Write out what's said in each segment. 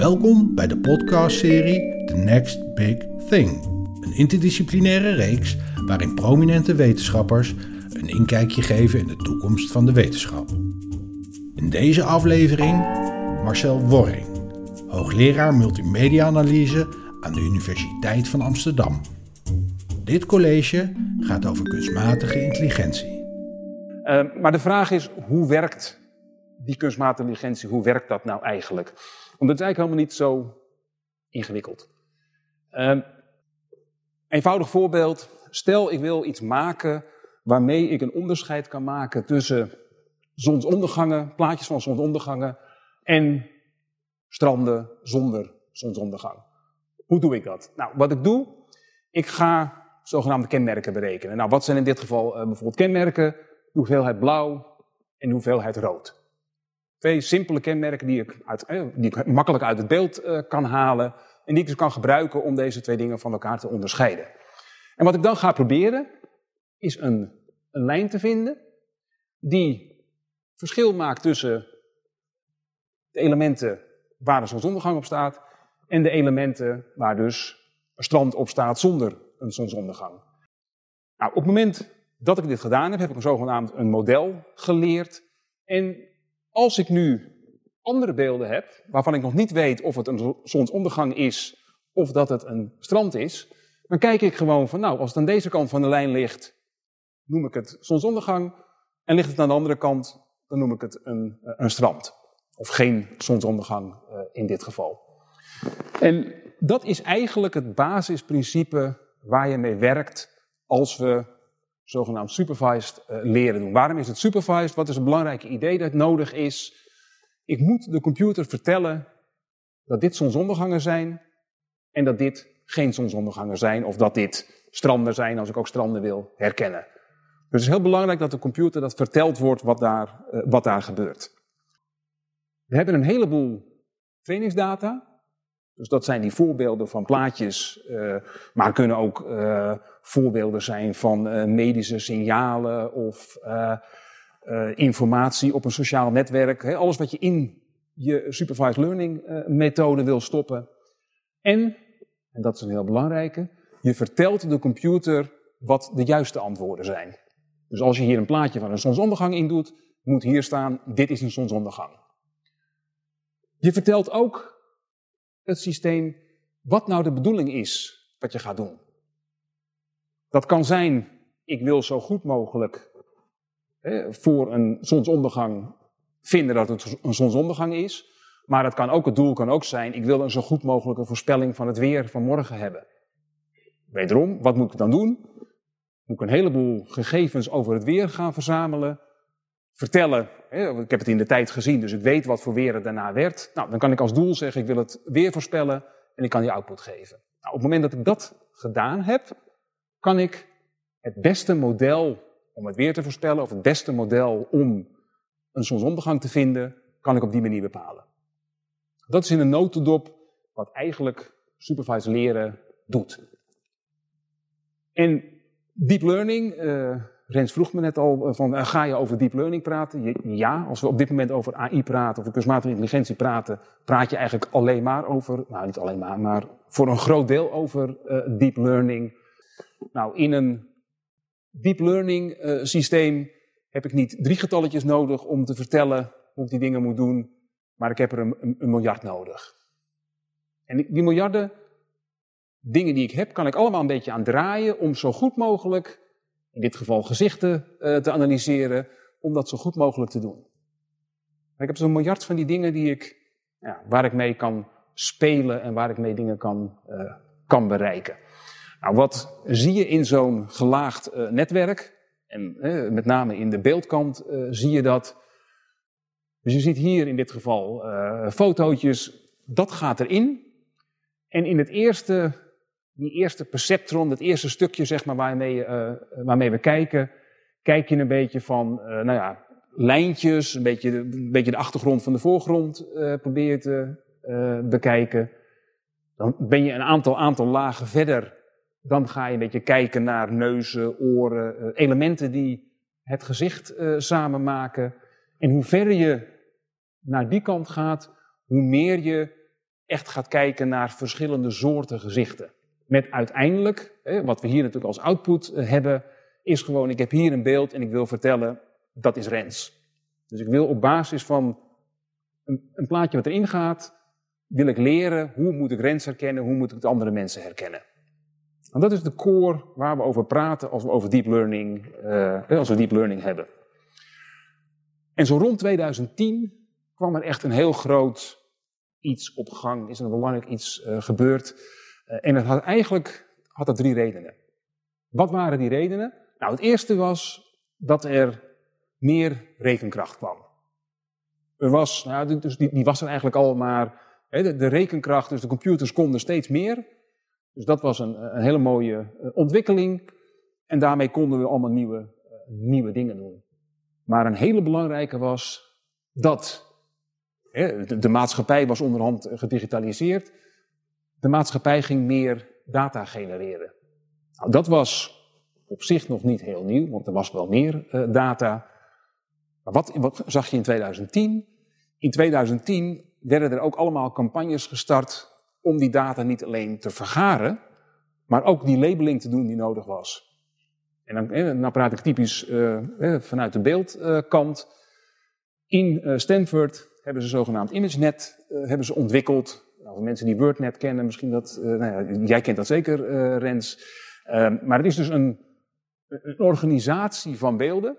Welkom bij de podcastserie The Next Big Thing. Een interdisciplinaire reeks waarin prominente wetenschappers een inkijkje geven in de toekomst van de wetenschap. In deze aflevering Marcel Worring, hoogleraar multimedia-analyse aan de Universiteit van Amsterdam. Dit college gaat over kunstmatige intelligentie. Uh, maar de vraag is, hoe werkt die kunstmatige intelligentie, hoe werkt dat nou eigenlijk? Want het is eigenlijk helemaal niet zo ingewikkeld. Uh, eenvoudig voorbeeld, stel ik wil iets maken waarmee ik een onderscheid kan maken tussen zonsondergangen, plaatjes van zonsondergangen en stranden zonder zonsondergang. Hoe doe ik dat? Nou, wat ik doe, ik ga zogenaamde kenmerken berekenen. Nou, wat zijn in dit geval uh, bijvoorbeeld kenmerken? De hoeveelheid blauw en de hoeveelheid rood. Twee simpele kenmerken die ik, uit, eh, die makkelijk uit het beeld uh, kan halen en die ik dus kan gebruiken om deze twee dingen van elkaar te onderscheiden. En wat ik dan ga proberen, is een, een lijn te vinden die verschil maakt tussen de elementen waar de zonsondergang op staat en de elementen waar dus een strand op staat zonder een zonsondergang. Nou, op het moment dat ik dit gedaan heb, heb ik een zogenaamd een model geleerd. En als ik nu andere beelden heb, waarvan ik nog niet weet of het een zonsondergang is of dat het een strand is, dan kijk ik gewoon van, nou, als het aan deze kant van de lijn ligt, noem ik het zonsondergang. En ligt het aan de andere kant, dan noem ik het een, een strand. Of geen zonsondergang uh, in dit geval. En dat is eigenlijk het basisprincipe waar je mee werkt als we zogenaamd supervised uh, leren doen. Waarom is het supervised? Wat is het belangrijke idee dat nodig is? Ik moet de computer vertellen dat dit zonsondergangen zijn en dat dit geen zonsondergangen zijn of dat dit stranden zijn als ik ook stranden wil herkennen. Dus het is heel belangrijk dat de computer dat verteld wordt wat daar, uh, wat daar gebeurt. We hebben een heleboel trainingsdata. Dus dat zijn die voorbeelden van plaatjes, uh, maar kunnen ook uh, voorbeelden zijn van uh, medische signalen of informatie op een sociaal netwerk. Hè, alles wat je in je supervised learning methode wil stoppen. En, en dat is een heel belangrijke, je vertelt de computer wat de juiste antwoorden zijn. Dus als je hier een plaatje van een zonsondergang in doet, moet hier staan, dit is een zonsondergang. Je vertelt ook het systeem wat nou de bedoeling is wat je gaat doen. Dat kan zijn, ik wil zo goed mogelijk hè, voor een zonsondergang vinden dat het een zonsondergang is. Maar het kan ook, het doel kan ook zijn, ik wil een zo goed mogelijke voorspelling van het weer van morgen hebben. Wederom, wat moet ik dan doen? Moet ik een heleboel gegevens over het weer gaan verzamelen vertellen. Ik heb het in de tijd gezien, dus ik weet wat voor weer het daarna werd. Nou, dan kan ik als doel zeggen, ik wil het weer voorspellen en ik kan die output geven. Nou, op het moment dat ik dat gedaan heb, kan ik het beste model om het weer te voorspellen, of het beste model om een zonsondergang te vinden, kan ik op die manier bepalen. Dat is in een notendop wat eigenlijk supervised leren doet. En deep learning, uh, Rens vroeg me net al eh, van, uh, ga je over deep learning praten? Ja, als we op dit moment over AI praten, of kunstmatige intelligentie praten, praat je eigenlijk alleen maar over, nou niet alleen maar, maar voor een groot deel over uh, deep learning. Nou, in een deep learning systeem heb ik niet drie getalletjes nodig om te vertellen hoe ik die dingen moet doen, maar ik heb er een, een miljard nodig. En die miljarden dingen die ik heb, kan ik allemaal een beetje aan draaien om zo goed mogelijk in dit geval gezichten uh, te analyseren, om dat zo goed mogelijk te doen. Ik heb zo'n miljard van die dingen die ik, ja, waar ik mee kan spelen en waar ik mee dingen kan, uh, kan bereiken. Nou, wat zie je in zo'n gelaagd uh, netwerk? En met name in de beeldkant zie je dat. Dus je ziet hier in dit geval fotootjes, dat gaat erin. En in het eerste die eerste perceptron, het eerste stukje zeg maar, waarmee, uh, waarmee we kijken, kijk je een beetje van, uh, nou ja, lijntjes, een beetje, een beetje de achtergrond van de voorgrond uh, probeer je te bekijken. Dan ben je een aantal, aantal lagen verder. Dan ga je een beetje kijken naar neuzen, oren, elementen die het gezicht samen maken. En hoe verder je naar die kant gaat, hoe meer je echt gaat kijken naar verschillende soorten gezichten. Met uiteindelijk, wat we hier natuurlijk als output hebben, is gewoon, ik heb hier een beeld en ik wil vertellen, dat is Rens. Dus ik wil op basis van een, een plaatje wat erin gaat, wil ik leren hoe moet ik Rens herkennen, hoe moet ik de andere mensen herkennen. En dat is de core waar we over praten als we over deep learning, uh, als we deep learning hebben. En zo rond 2010 kwam er echt een heel groot iets op gang, is er een belangrijk iets uh, gebeurd. Uh, en het had eigenlijk had dat drie redenen. Wat waren die redenen? Nou, het eerste was dat er meer rekenkracht kwam. Er was, nou, dus die, was er eigenlijk al, maar hè, de, rekenkracht, dus de computers konden steeds meer. Dus dat was een, een hele mooie eh, ontwikkeling. En daarmee konden we allemaal nieuwe, uh, nieuwe dingen doen. Maar een hele belangrijke was dat hè, de maatschappij was onderhand gedigitaliseerd. De maatschappij ging meer data genereren. Nou, dat was op zich nog niet heel nieuw, want er was wel meer uh, data. Maar wat, wat, zag je in 2010? In 2010 werden er ook allemaal campagnes gestart om die data niet alleen te vergaren, maar ook die labeling te doen die nodig was. En dan, eh, dan praat ik typisch uh, vanuit de beeldkant. In Stanford hebben ze zogenaamd ImageNet hebben ze ontwikkeld. Nou, mensen die WordNet kennen, misschien dat, nou ja, jij kent dat zeker, Rens. Ehm, maar het is dus een, een organisatie van beelden,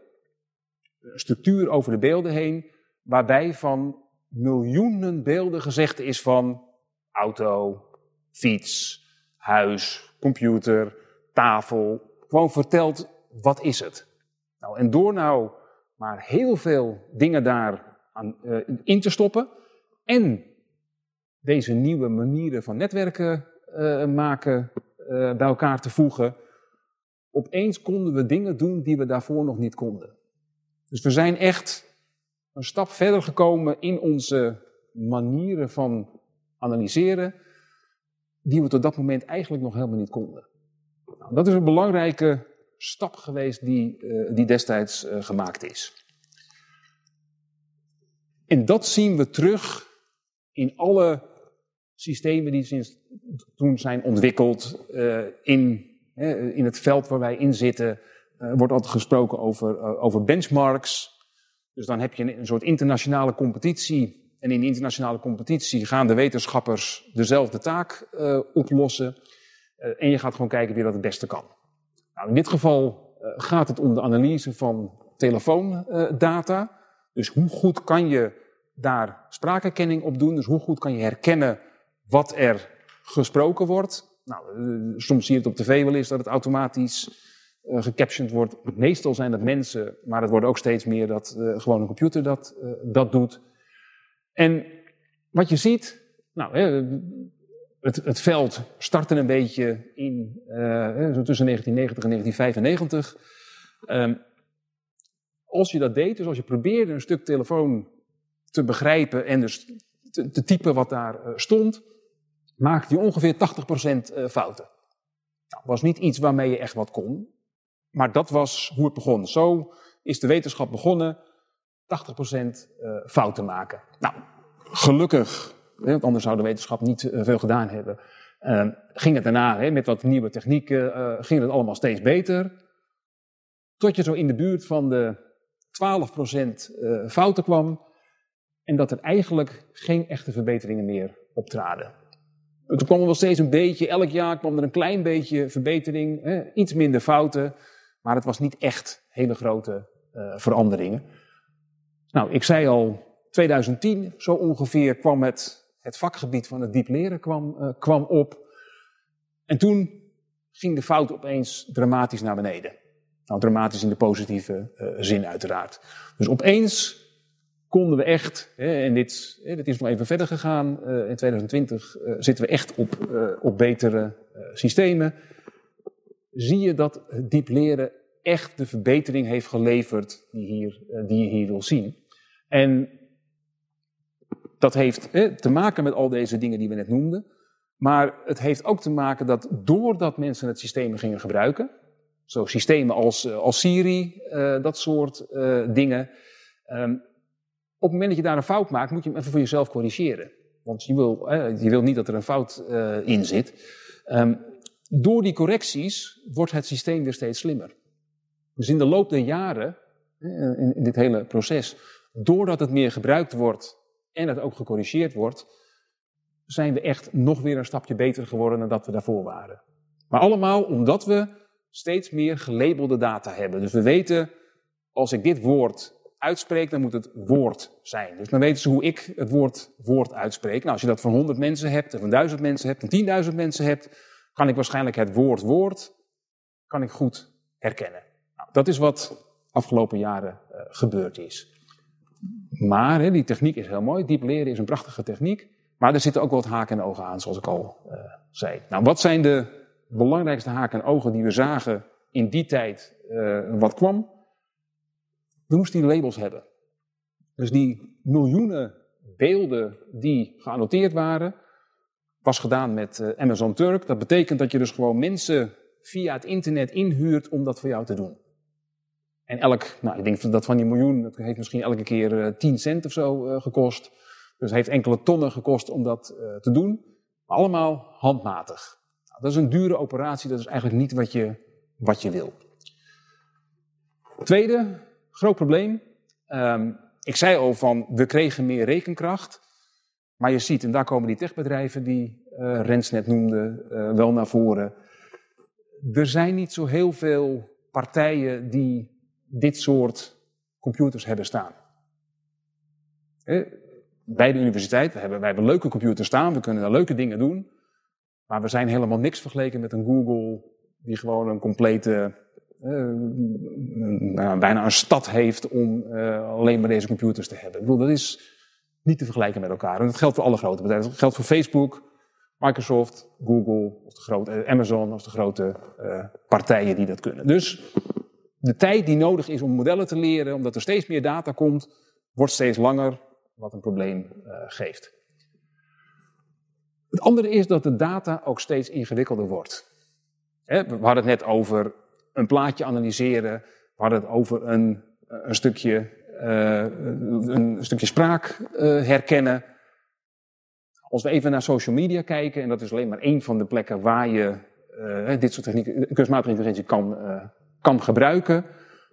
een structuur over de beelden heen, waarbij van miljoenen beelden gezegd is van auto, fiets, huis, computer, tafel. Gewoon vertelt, wat is het? Nou, en door nou maar heel veel dingen daar aan, uh, in te stoppen en deze nieuwe manieren van netwerken uh, maken uh, bij elkaar te voegen, opeens konden we dingen doen die we daarvoor nog niet konden. Dus we zijn echt een stap verder gekomen in onze manieren van analyseren, die we tot dat moment eigenlijk nog helemaal niet konden. Nou, dat is een belangrijke stap geweest die, uh, die destijds gemaakt is. En dat zien we terug in alle systemen die sinds toen zijn ontwikkeld uh, in in het veld waar wij in zitten uh, wordt altijd gesproken over, uh, over benchmarks. Dus dan heb je een, soort internationale competitie. En in die internationale competitie gaan de wetenschappers dezelfde taak oplossen. en je gaat gewoon kijken wie dat het beste kan. Nou, in dit geval gaat het om de analyse van telefoondata. dus hoe goed kan je daar spraakherkenning op doen? Dus hoe goed kan je herkennen wat er gesproken wordt? Nou, uh, soms zie je het op tv wel eens dat het automatisch uh, gecaptioned wordt. Meestal zijn het mensen, maar het wordt ook steeds meer dat uh, gewoon een computer dat, dat doet. En wat je ziet, nou, het, het veld startte een beetje in, zo tussen 1990 en 1995. Um, als je dat deed, dus als je probeerde een stuk telefoon te begrijpen en dus te, te typen wat daar stond, maakte hij ongeveer 80% eh, fouten. Nou, was niet iets waarmee je echt wat kon, maar dat was hoe het begon. Zo is de wetenschap begonnen, 80% uh, eh, fouten maken. Nou, gelukkig, want anders zou de wetenschap niet uh, veel gedaan hebben, uh, ging het daarna met wat nieuwe technieken, ging het allemaal steeds beter. Tot je zo in de buurt van de 12% fouten kwam en dat er eigenlijk geen echte verbeteringen meer optraden. Er kwam wel steeds een beetje, elk jaar kwam er een klein beetje verbetering, hè, iets minder fouten, maar het was niet echt hele grote uh, veranderingen. Nou, ik zei al, 2010 zo ongeveer kwam het, het vakgebied van het diep leren kwam, uh, kwam op. En toen ging de fout opeens dramatisch naar beneden. Nou, dramatisch in de positieve uh, zin uiteraard. Dus opeens konden we echt, en dit, dit is nog even verder gegaan, eh, in 2020 eh, zitten we echt op, eh, op betere systemen. Zie je dat diep leren echt de verbetering heeft geleverd die, hier, die je hier wil zien. En dat heeft te maken met al deze dingen die we net noemden. Maar het heeft ook te maken dat doordat mensen het systeem gingen gebruiken, zo systemen als, als Siri, dat soort dingen, ehm, op het moment dat je daar een fout maakt, moet je hem even voor jezelf corrigeren. want je wil, je wil niet dat er een fout in zit. Ehm, door die correcties wordt het systeem weer steeds slimmer. Dus in de loop der jaren, in dit hele proces, doordat het meer gebruikt wordt en het ook gecorrigeerd wordt, zijn we echt nog weer een stapje beter geworden dan dat we daarvoor waren. Maar allemaal omdat we steeds meer gelabelde data hebben. Dus we weten, als ik dit woord uitspreek, dan moet het woord zijn. Dus dan weten ze hoe ik het woord woord uitspreek. Nou, als je dat van 100 mensen hebt, of van 1000 mensen hebt, en 10.000 mensen hebt, kan ik waarschijnlijk het woord woord kan ik goed herkennen. Nou, dat is wat afgelopen jaren uh, gebeurd is. Maar hè, die techniek is heel mooi. Diep leren is een prachtige techniek. Maar er zitten ook wat haken en ogen aan, zoals ik al uh, zei. Nou, wat zijn de belangrijkste haken en ogen die we zagen in die tijd uh, wat kwam? We moesten die labels hebben. Dus die miljoenen beelden die geannoteerd waren, was gedaan met uh, Amazon Turk. Dat betekent dat je dus gewoon mensen via het internet inhuurt om dat voor jou te doen. En elk, nou ik denk dat van die miljoen, dat heeft misschien elke keer uh, 10 cent of zo uh, gekost. Dus heeft enkele tonnen gekost om dat te doen. Allemaal handmatig. Nou, dat is een dure operatie, dat is eigenlijk niet wat je, wat je wil. Tweede, groot probleem. Um, ik zei al van, we kregen meer rekenkracht. Maar je ziet, en daar komen die techbedrijven die uh, Rens net noemde, uh, wel naar voren. Er zijn niet zo heel veel partijen die dit soort computers hebben staan. Eh, bij de universiteit, hebben, wij leuke computers staan, we kunnen leuke dingen doen. Maar we zijn helemaal niks vergeleken met een Google die gewoon een complete, uh, bijna een stad heeft om uh, alleen maar deze computers te hebben. Ik bedoel, dat is niet te vergelijken met elkaar. En dat geldt voor alle grote bedrijven. Dat geldt voor Facebook, Microsoft, Google, de grote, Amazon, of de grote partijen die dat kunnen. Dus de tijd die nodig is om modellen te leren, omdat er steeds meer data komt, wordt steeds langer, wat een probleem geeft. Het andere is dat de data ook steeds ingewikkelder wordt. We hadden het net over een plaatje analyseren, we hadden het over een, een stukje, uh, een stukje spraak uh, herkennen. Als we even naar social media kijken, en dat is alleen maar één van de plekken waar je dit soort technieken, kunstmatige intelligentie kan kan gebruiken.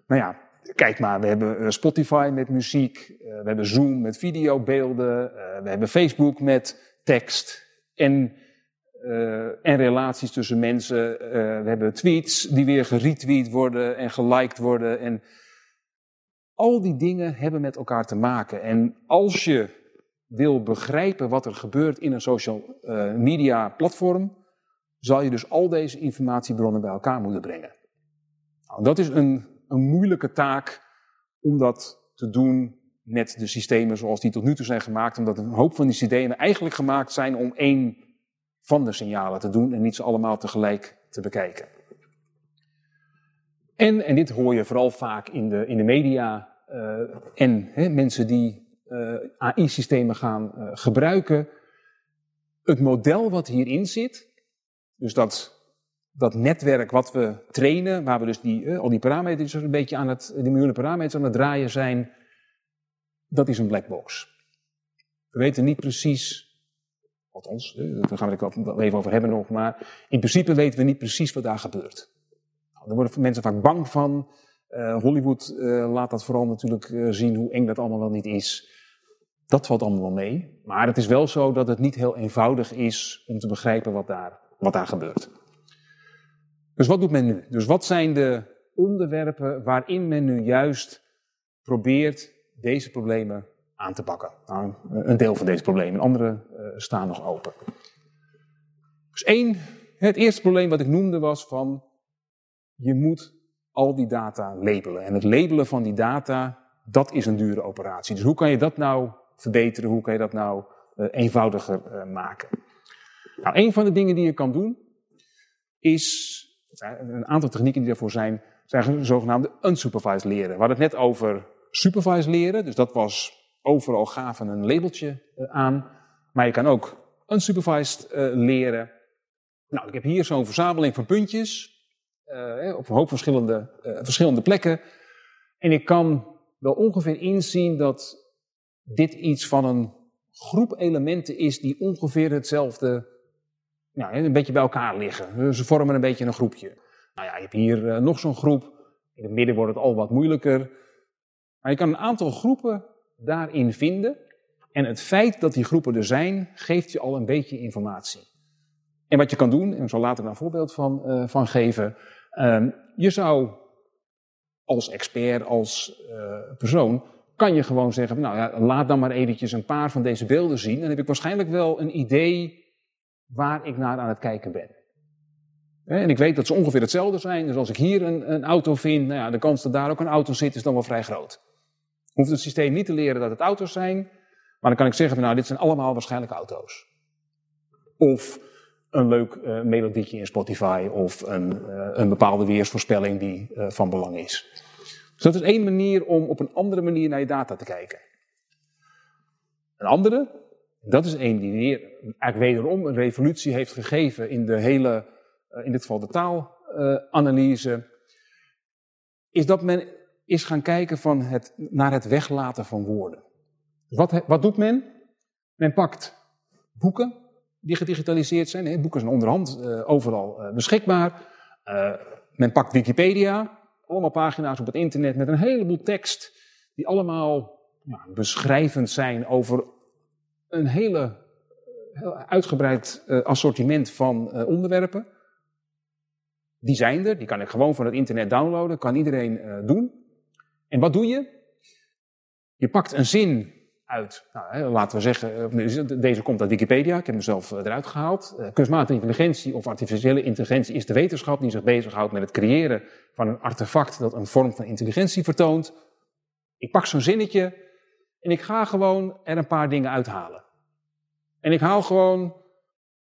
Nou ja, kijk maar, we hebben Spotify met muziek, we hebben Zoom met videobeelden, we hebben Facebook met tekst en, en relaties tussen mensen. we hebben tweets die weer geretweet worden en geliked worden. En al die dingen hebben met elkaar te maken. En als je wil begrijpen wat er gebeurt in een social media platform, zal je dus al deze informatiebronnen bij elkaar moeten brengen. Nou, dat is een, een moeilijke taak om dat te doen met de systemen zoals die tot nu toe zijn gemaakt, omdat een hoop van die systemen eigenlijk gemaakt zijn om één van de signalen te doen en niet ze allemaal tegelijk te bekijken. En, en dit hoor je vooral vaak in de, in de media uh, en hè, mensen die uh, AI-systemen gaan uh, gebruiken. Het model wat hierin zit, dus dat dat netwerk wat we trainen, waar we dus die, al die parameters een beetje aan het, die miljoenen parameters aan het draaien zijn, dat is een black box. We weten niet precies, althans, uh, daar gaan we het wel even over hebben nog, maar in principe weten we niet precies wat daar gebeurt. Nou, daar worden mensen vaak bang van. Uh, Hollywood laat dat vooral natuurlijk zien hoe eng dat allemaal wel niet is. Dat valt allemaal wel mee. Maar het is wel zo dat het niet heel eenvoudig is om te begrijpen wat daar, wat daar gebeurt. Dus wat doet men nu? Dus wat zijn de onderwerpen waarin men nu juist probeert deze problemen aan te pakken? Nou, een deel van deze problemen, andere uh, staan nog open. Dus één, het eerste probleem wat ik noemde was van, je moet al die data labelen. En het labelen van die data, dat is een dure operatie. Dus hoe kan je dat nou verbeteren? Hoe kan je dat nou uh, eenvoudiger uh, maken? Nou, een van de dingen die je kan doen, is een aantal technieken die daarvoor zijn, zijn zogenaamde unsupervised leren. We hadden het net over supervised leren, dus dat was overal gaven een labeltje uh, aan. Maar je kan ook unsupervised uh, leren. Nou, ik heb hier zo'n verzameling van puntjes uh, op een hoop verschillende, verschillende plekken. En ik kan wel ongeveer inzien dat dit iets van een groep elementen is die ongeveer hetzelfde, nou, een beetje bij elkaar liggen. Ze vormen een beetje een groepje. Nou ja, je hebt hier eh, nog zo'n groep. In het midden wordt het al wat moeilijker. Maar je kan een aantal groepen daarin vinden. En het feit dat die groepen er zijn, geeft je al een beetje informatie. En wat je kan doen, en ik zal later een voorbeeld van, uh, van geven. Uh, je zou als expert, als uh, persoon, kan je gewoon zeggen, nou ja, laat dan maar eventjes een paar van deze beelden zien. Dan heb ik waarschijnlijk wel een idee waar ik naar aan het kijken ben. En ik weet dat ze ongeveer hetzelfde zijn. Dus als ik hier een, een auto vind, nou ja, de kans dat daar ook een auto zit is dan wel vrij groot. Hoeft het systeem niet te leren dat het auto's zijn, maar dan kan ik zeggen van nou, dit zijn allemaal waarschijnlijk auto's. Of een leuk uh, melodietje in Spotify of een, uh, een bepaalde weersvoorspelling die uh, van belang is. Dus dat is één manier om op een andere manier naar je data te kijken. Een andere, dat is één die weer, eigenlijk wederom een revolutie heeft gegeven in de hele, in dit geval de taalanalyse, is dat men is gaan kijken van het, naar het weglaten van woorden. Wat, wat doet men? Men pakt boeken die gedigitaliseerd zijn. Boeken zijn onderhand uh, overal uh, beschikbaar. Uh, men pakt Wikipedia, allemaal pagina's op het internet met een heleboel tekst, die allemaal beschrijvend zijn over een hele, heel uitgebreid assortiment van onderwerpen. Die zijn er, die kan ik gewoon van het internet downloaden, kan iedereen doen. En wat doe je? Je pakt een zin uit, nou, laten we zeggen, deze komt uit Wikipedia, ik heb hem zelf eruit gehaald. Kunstmatige intelligentie of artificiële intelligentie is de wetenschap die zich bezighoudt met het creëren van een artefact dat een vorm van intelligentie vertoont. Ik pak zo'n zinnetje en ik ga gewoon er een paar dingen uithalen. En ik haal gewoon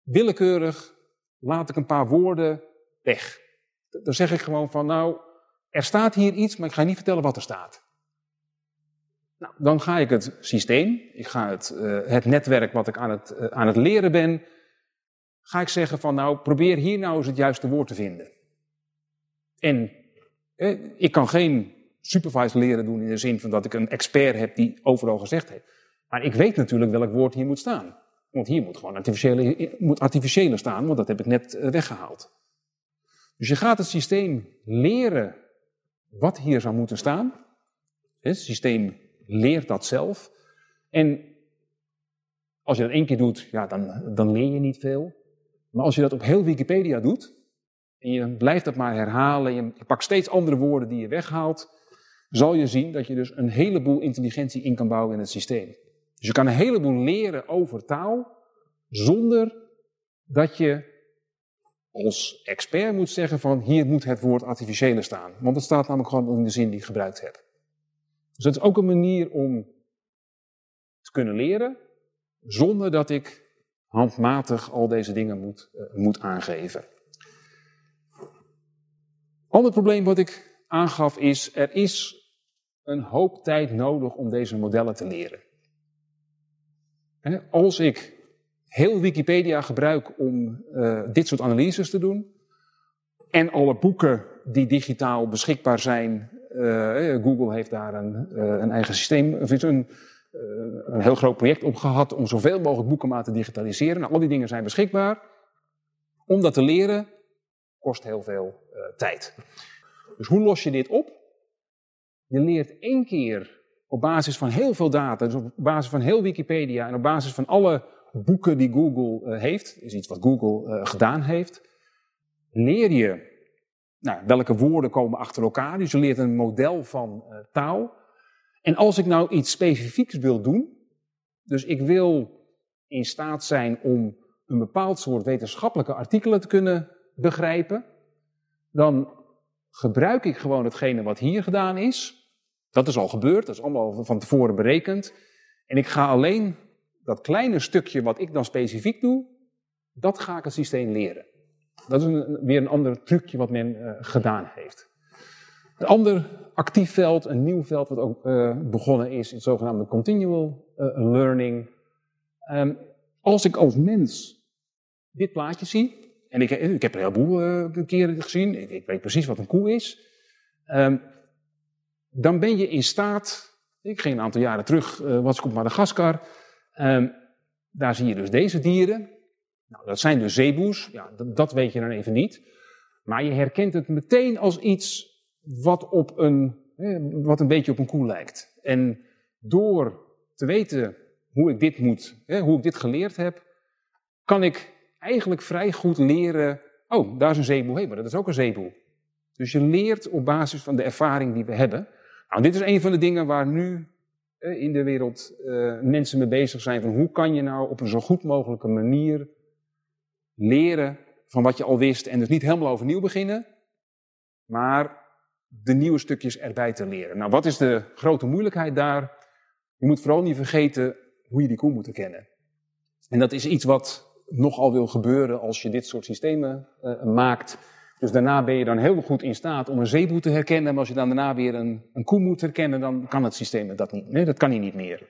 willekeurig, laat ik een paar woorden weg. Dan zeg ik gewoon van, nou, er staat hier iets, maar ik ga niet vertellen wat er staat. Nou, dan ga ik het systeem, ik ga het, uh, het netwerk wat ik aan het, uh, aan het leren ben, ga ik zeggen van nou, probeer hier nou eens het juiste woord te vinden. En eh, ik kan geen supervised leren doen in de zin van dat ik een expert heb die overal gezegd heeft. Maar ik weet natuurlijk welk woord hier moet staan. Want hier moet gewoon artificiële, moet artificiële staan, want dat heb ik net weggehaald. Dus je gaat het systeem leren wat hier zou moeten staan. Het systeem leert dat zelf. En als je dat één keer doet, ja, dan, dan leer je niet veel. Maar als je dat op heel Wikipedia doet, en je blijft dat maar herhalen, je, je pakt steeds andere woorden die je weghaalt, zal je zien dat je dus een heleboel intelligentie in kan bouwen in het systeem. Dus je kan een heleboel leren over taal, zonder dat je als expert moet zeggen van hier moet het woord artificiële staan. Want het staat namelijk gewoon in de zin die ik gebruikt heb. Dus dat is ook een manier om te kunnen leren zonder dat ik handmatig al deze dingen moet, uh, moet aangeven. Ander probleem wat ik aangaf is, er is een hoop tijd nodig om deze modellen te leren. Als ik heel Wikipedia gebruik om uh, dit soort analyses te doen, en alle boeken die digitaal beschikbaar zijn uh, Google heeft daar een, een eigen systeem, of een, een heel groot project op gehad om zoveel mogelijk boeken maar te digitaliseren. Nou, al die dingen zijn beschikbaar. Om dat te leren kost heel veel tijd. Dus hoe los je dit op? Je leert één keer op basis van heel veel data, dus op basis van heel Wikipedia en op basis van alle boeken die Google heeft, is iets wat Google gedaan heeft, leer je nou, welke woorden komen achter elkaar? Dus je leert een model van uh, taal. En als ik nou iets specifieks wil doen, dus ik wil in staat zijn om een bepaald soort wetenschappelijke artikelen te kunnen begrijpen, dan gebruik ik gewoon hetgene wat hier gedaan is. Dat is al gebeurd, dat is allemaal van tevoren berekend. En ik ga alleen dat kleine stukje wat ik dan specifiek doe, dat ga ik het systeem leren. Dat is weer een ander trucje wat men uh, gedaan heeft. Een ander actief veld, een nieuw veld wat ook uh, begonnen is, het zogenaamde continual uh, learning. Um, als ik als mens dit plaatje zie, en ik, ik heb er een heleboel keren gezien, ik, ik, weet precies wat een koe is, um, dan ben je in staat, ik ging een aantal jaren terug, was ik op Madagaskar, um, daar zie je dus deze dieren. Nou, dat zijn dus zeeboes, ja, dat, weet je dan even niet. Maar je herkent het meteen als iets wat, op een, wat een beetje op een koe lijkt. En door te weten hoe ik dit moet, hoe ik dit geleerd heb, kan ik eigenlijk vrij goed leren. Oh, daar is een zeeboe. Hé, maar dat is ook een zeeboe. Dus je leert op basis van de ervaring die we hebben. Nou, dit is een van de dingen waar nu in de wereld uh, mensen mee bezig zijn. Van hoe kan je nou op een zo goed mogelijke manier leren van wat je al wist. En dus niet helemaal overnieuw beginnen, maar de nieuwe stukjes erbij te leren. Nou, wat is de grote moeilijkheid daar? Je moet vooral niet vergeten hoe je die koe moet herkennen. En dat is iets wat nogal wil gebeuren als je dit soort systemen uh, maakt. Dus daarna ben je dan heel goed in staat om een zeeboe te herkennen. Maar als je dan daarna weer een, een koe moet herkennen, dan kan het systeem dat niet. Dat kan hij niet meer.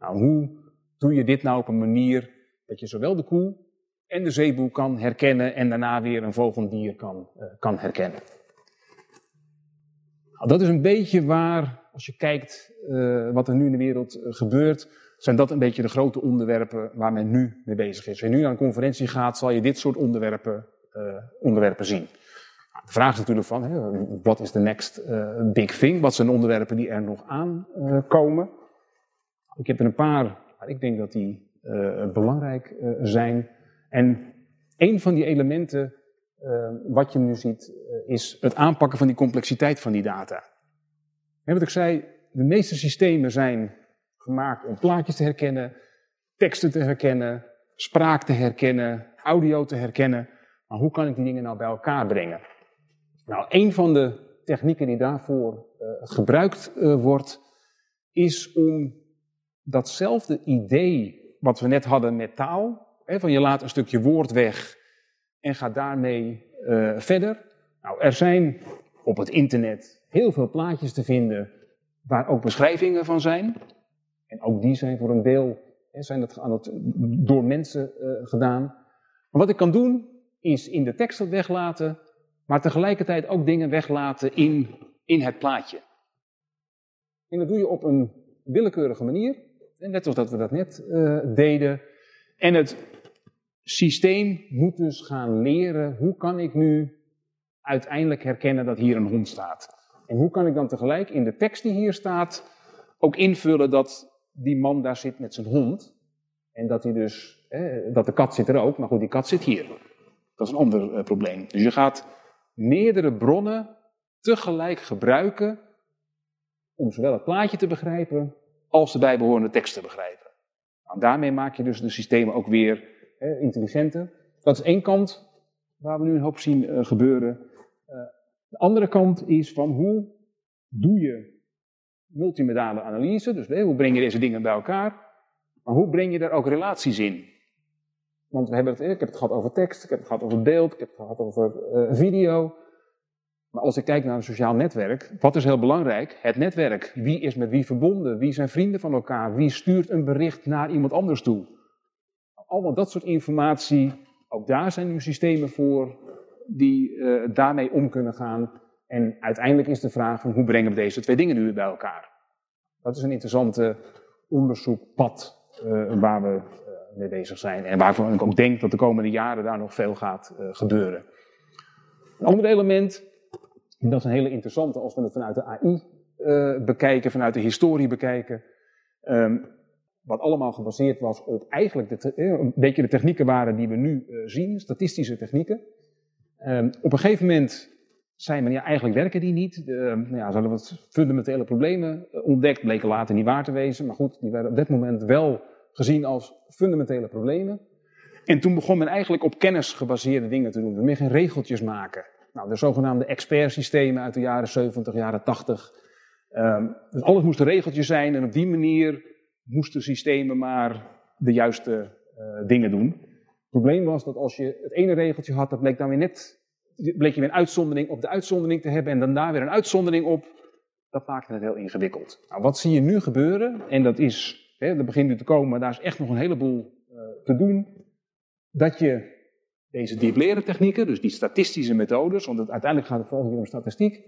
Nou, hoe doe je dit nou op een manier dat je zowel de koe en de zeeboe kan herkennen en daarna weer een vogeldier kan, uh, kan herkennen? Nou, dat is een beetje waar, als je kijkt uh, wat er nu in de wereld uh, gebeurt, zijn dat een beetje de grote onderwerpen waar men nu mee bezig is. Als je nu naar een conferentie gaat, zal je dit soort onderwerpen onderwerpen zien. De vraag is natuurlijk van, wat is de next uh, big thing? Wat zijn de onderwerpen die er nog aankomen? Uh, ik heb er een paar, maar ik denk dat die belangrijk zijn. En een van die elementen, wat je nu ziet, is het aanpakken van die complexiteit van die data. Wat ik zei, de meeste systemen zijn gemaakt om plaatjes te herkennen, teksten te herkennen, spraak te herkennen, audio te herkennen. Maar hoe kan ik die dingen nou bij elkaar brengen? Nou, een van de technieken die daarvoor uh, gebruikt uh, wordt, is om datzelfde idee wat we net hadden met taal, hè, van je laat een stukje woord weg en gaat daarmee uh, verder. Nou, er zijn op het internet heel veel plaatjes te vinden waar ook beschrijvingen van zijn. En ook die zijn voor een deel hè, zijn dat door mensen gedaan. Maar wat ik kan doen, is in de tekst weglaten, maar tegelijkertijd ook dingen weglaten in, in het plaatje. En dat doe je op een willekeurige manier, net zoals dat we dat net uh, deden. En het systeem moet dus gaan leren, hoe kan ik nu uiteindelijk herkennen dat hier een hond staat? En hoe kan ik dan tegelijk in de tekst die hier staat ook invullen dat die man daar zit met zijn hond? En dat hij dus, dat de kat zit er ook, maar goed, die kat zit hier. Dat is een ander uh, probleem. Dus je gaat meerdere bronnen tegelijk gebruiken om zowel het plaatje te begrijpen als de bijbehorende tekst te begrijpen. Nou, daarmee maak je dus de systemen ook weer hè, intelligenter. Dat is één kant waar we nu een hoop zien uh, gebeuren. Uh, de andere kant is van hoe doe je multimodale analyse, dus hoe breng je deze dingen bij elkaar, maar hoe breng je daar ook relaties in? Want we hebben het, ik heb het gehad over tekst, ik heb het gehad over beeld, ik heb het gehad over uh, video. Maar als ik kijk naar een sociaal netwerk, wat is heel belangrijk? Het netwerk. Wie is met wie verbonden? Wie zijn vrienden van elkaar? Wie stuurt een bericht naar iemand anders toe? Allemaal dat soort informatie. Ook daar zijn nu systemen voor die uh, daarmee om kunnen gaan. En uiteindelijk is de vraag hoe brengen we deze twee dingen nu bij elkaar? Dat is een interessante onderzoekpad uh, waar we mee bezig zijn. En waarvan ik ook denk dat de komende jaren daar nog veel gaat uh, gebeuren. Een ander element, en dat is een hele interessante als we het vanuit de AI uh, eh, bekijken, vanuit de historie bekijken. Um, wat allemaal gebaseerd was op eigenlijk de, uh, een beetje de technieken waren die we nu zien, statistische technieken. Um, op een gegeven moment zei men, ja, eigenlijk werken die niet. Uh, nou ja, ze hadden wat fundamentele problemen ontdekt, bleken later niet waar te wezen. Maar goed, die werden op dat moment wel gezien als fundamentele problemen. En toen begon men eigenlijk op kennis gebaseerde dingen te doen. Dus meer geen regeltjes maken. Nou, de zogenaamde expertsystemen uit de jaren 70, jaren 80. Um, dus alles moest een regeltje zijn en op die manier moesten systemen maar de juiste uh, dingen doen. Het probleem was dat als je het ene regeltje had, dat bleek dan weer net, bleek je weer een uitzondering op de uitzondering te hebben en dan daar weer een uitzondering op. Dat maakte het heel ingewikkeld. Nou, wat zie je nu gebeuren? En dat is hè, er begint nu te komen, maar daar is echt nog een heleboel uh, te doen. Dat je deze deep leren technieken, dus die statistische methodes, want het, uiteindelijk gaat het vooral hier om statistiek,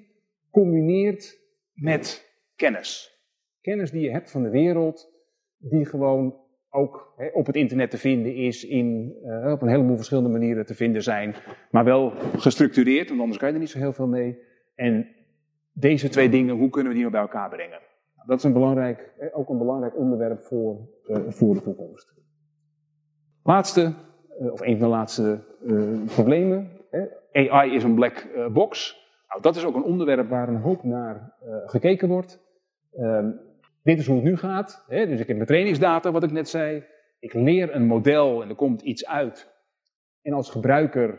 combineert met kennis. Kennis die je hebt van de wereld, die gewoon ook hè, op het internet te vinden is, in, uh, op een heleboel verschillende manieren te vinden zijn, maar wel gestructureerd, want anders kan je er niet zo heel veel mee. En deze twee dingen, hoe kunnen we die nou bij elkaar brengen? Dat is een belangrijk, ook een belangrijk onderwerp voor, uh, voor de toekomst. Laatste, uh, of een van de laatste problemen. AI is een black box. Nou, dat is ook een onderwerp waar een hoop naar gekeken wordt. Ehm, dit is hoe het nu gaat. Dus ik heb mijn trainingsdata, wat ik net zei. Ik leer een model en er komt iets uit. En als gebruiker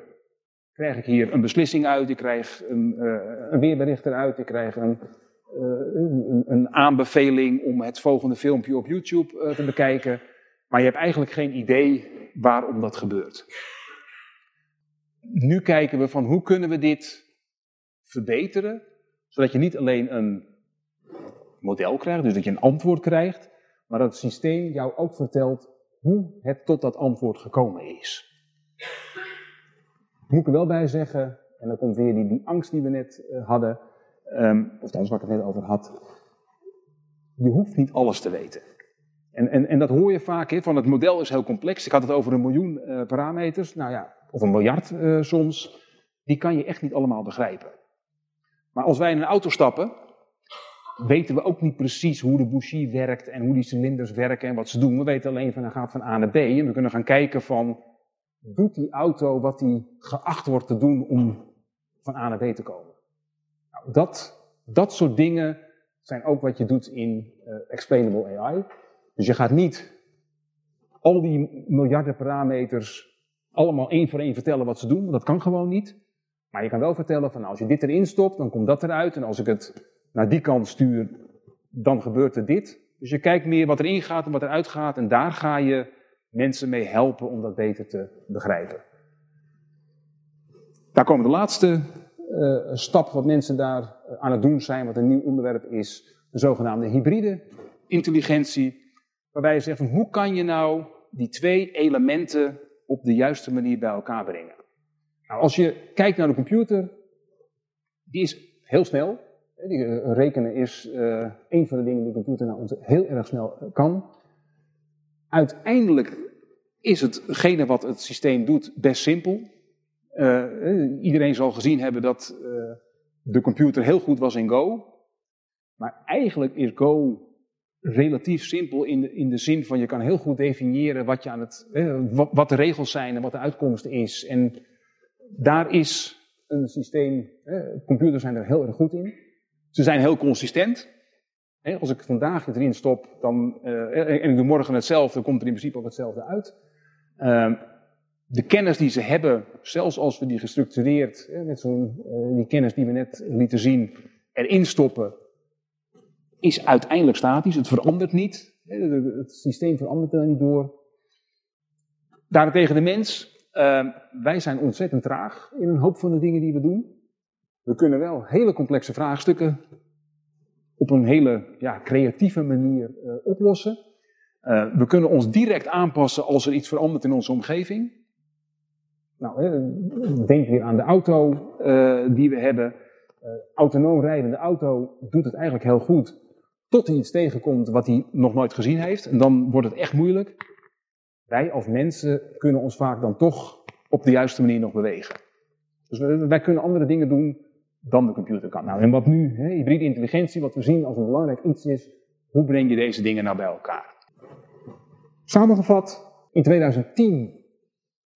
krijg ik hier een beslissing uit, ik krijg een, uh, een weerbericht eruit, ik krijg een, een, een, aanbeveling om het volgende filmpje op YouTube uh, te bekijken. Maar je hebt eigenlijk geen idee waarom dat gebeurt. Nu kijken we van hoe kunnen we dit verbeteren, zodat je niet alleen een model krijgt, dus dat je een antwoord krijgt, maar dat het systeem jou ook vertelt hoe het tot dat antwoord gekomen is. Moet ik er wel bij zeggen, en dan komt weer die, die angst die we net uh, hadden, um, of althans waar ik het net over had, je hoeft niet alles te weten. En, en, en dat hoor je vaak, he, van het model is heel complex. Ik had het over een miljoen uh, parameters, nou ja, of een miljard uh, soms. Die kan je echt niet allemaal begrijpen. Maar als wij in een auto stappen, weten we ook niet precies hoe de bougie werkt en hoe die cilinders werken en wat ze doen. We weten alleen van hij gaat van A naar B en we kunnen gaan kijken van doet die auto wat die geacht wordt te doen om van A naar B te komen. Dat, dat soort dingen zijn ook wat je doet in uh, explainable AI. Dus je gaat niet al die miljarden parameters allemaal één voor één vertellen wat ze doen, dat kan gewoon niet. Maar je kan wel vertellen van als je dit erin stopt, dan komt dat eruit. En als ik het naar die kant stuur, dan gebeurt er dit. Dus je kijkt meer wat erin gaat en wat eruit gaat. En daar ga je mensen mee helpen om dat beter te begrijpen. Daar komen de laatste uh, stap wat mensen daar eh, aan het doen zijn, wat een nieuw onderwerp is, de zogenaamde hybride intelligentie. Waarbij je zegt van hoe kan je nou die twee elementen op de juiste manier bij elkaar brengen. Nou, als je kijkt naar de computer, die is heel snel. Uh, rekenen is een van de dingen die de computer nou heel erg snel kan. Uiteindelijk is hetgene wat het systeem doet best simpel. Uh, iedereen zal gezien hebben dat de computer heel goed was in Go. Maar eigenlijk is Go relatief simpel in de, in de zin van je kan heel goed definiëren wat, je aan het, wat, de regels zijn en wat de uitkomst is. En daar is een systeem, computers zijn er heel erg goed in. Ze zijn heel consistent. Als ik vandaag het erin stop dan, en ik doe morgen hetzelfde, komt er in principe ook hetzelfde uit. De kennis die ze hebben, zelfs als we die gestructureerd, net zo'n uh, die kennis die we net lieten zien, erin stoppen, is uiteindelijk statisch. Het verandert niet. Het systeem verandert er niet door. Daarentegen de mens, ehm, wij zijn ontzettend traag in een hoop van de dingen die we doen. We kunnen wel hele complexe vraagstukken op een hele ja, creatieve manier uh, oplossen. Uh, we kunnen ons direct aanpassen als er iets verandert in onze omgeving. Nou, denk weer aan de auto uh, die we hebben. autonoom rijdende auto doet het eigenlijk heel goed. Tot hij iets tegenkomt wat hij nog nooit gezien heeft. En dan wordt het echt moeilijk. Wij als mensen kunnen ons vaak dan toch op de juiste manier nog bewegen. Dus wij kunnen andere dingen doen dan de computer kan. Nou, en wat nu, hè, hybride intelligentie, wat we zien als een belangrijk iets is, hoe breng je deze dingen nou bij elkaar? Samengevat, in 2010,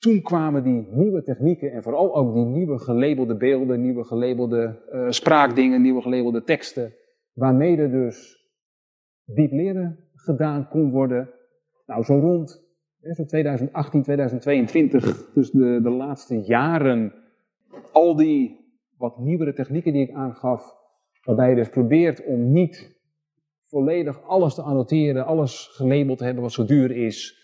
toen kwamen die nieuwe technieken en vooral ook die nieuwe gelabelde beelden, nieuwe gelabelde uh, spraakdingen, nieuwe gelabelde teksten, waarmee er dus diep leren gedaan kon worden. Nou, zo rond zo 2018, 2022, dus de, de laatste jaren, al die wat nieuwere technieken die ik aangaf, waarbij je dus probeert om niet volledig alles te annoteren, alles gelabeld te hebben wat zo duur is,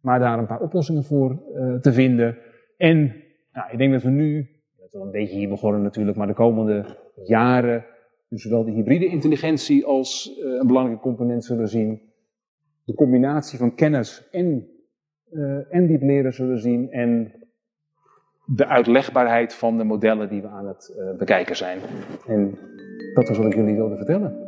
maar daar een paar oplossingen voor uh, te vinden. En nou, ik denk dat we nu, dat we een beetje hier begonnen natuurlijk, maar de komende jaren, dus zowel de hybride intelligentie als uh, een belangrijke component zullen zien. De combinatie van kennis en, uh, en diep leren zullen zien. En de uitlegbaarheid van de modellen die we aan het bekijken zijn. En dat was wat ik jullie wilde vertellen.